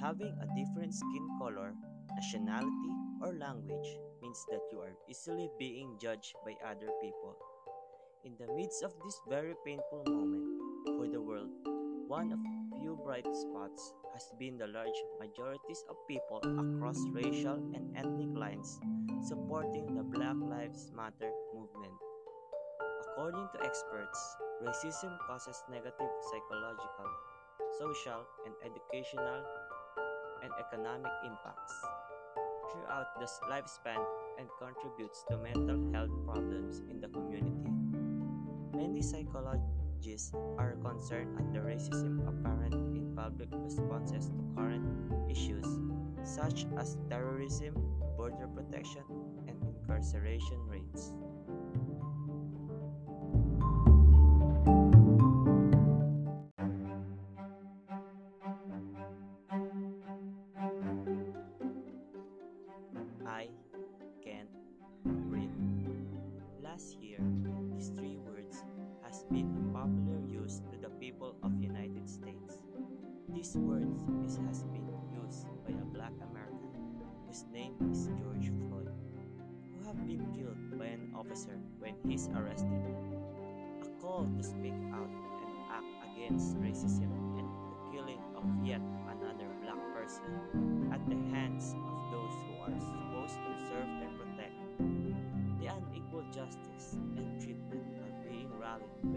having a different skin color, nationality, or language means that you are easily being judged by other people. In the midst of this very painful moment for the world, one of few bright spots has been the large majorities of people across racial and ethnic lines supporting the Black Lives Matter movement. According to experts, racism causes negative psychological, social, and educational and economic impacts throughout the lifespan and contributes to mental health problems in the community. Many psychologists are concerned at the racism apparent in public responses to current issues such as terrorism, border protection, and incarceration rates. I can't breathe. Last year, these three words has been a popular use to the people of United States. These words is, has been used by a black American whose name is George Floyd, who have been killed by an officer when he's arrested. A call to speak out and act against racism and the killing of yet another black person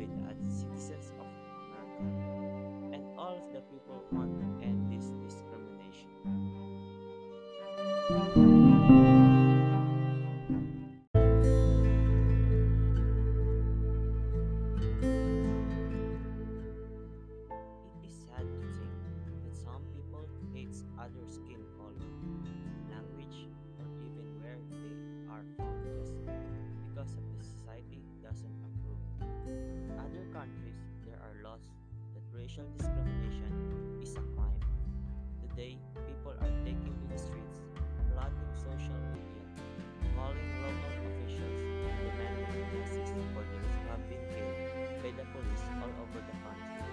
rallied by citizens of America, and all of the people want to end this discrimination. It is racial discrimination is a crime. Today, people are taking to the streets, flooding social media, calling local officials, and demanding justice for those who have been killed by the police all over the country.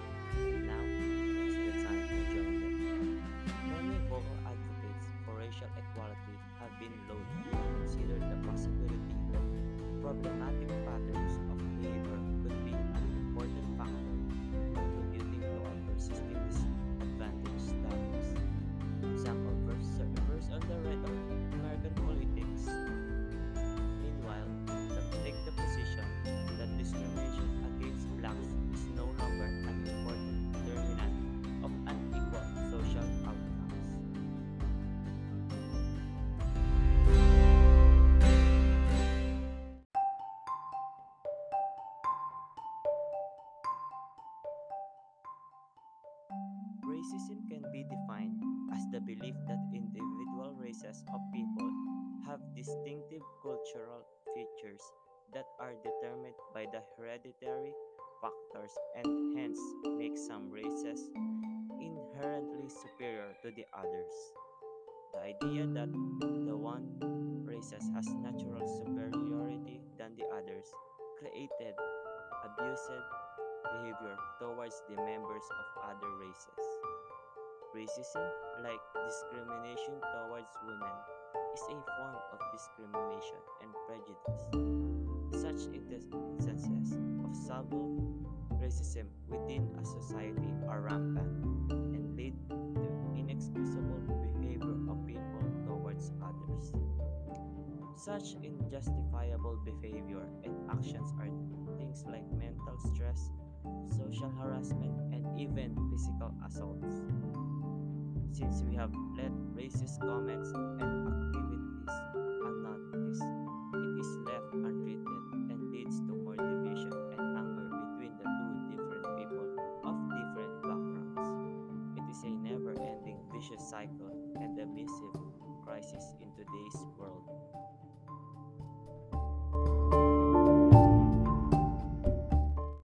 Now is the time to join them. Many vocal advocates for racial equality have been loath to consider the possibility that problematic the belief that individual races of people have distinctive cultural features that are determined by the hereditary factors and hence make some races inherently superior to the others. The idea that the one races has natural superiority than the others created abusive behavior towards the members of other races. Racism, like discrimination towards women, is a form of discrimination and prejudice. Such instances of subtle racism within a society are rampant and lead to inexcusable behavior of people towards others. Such unjustifiable behavior and actions are things like mental stress, social harassment, and even physical. Since we have let racist comments and activities unnoticed, it is left untreated and leads to more division and anger between the two different people of different backgrounds. It is a never ending vicious cycle and a massive crisis in today's world.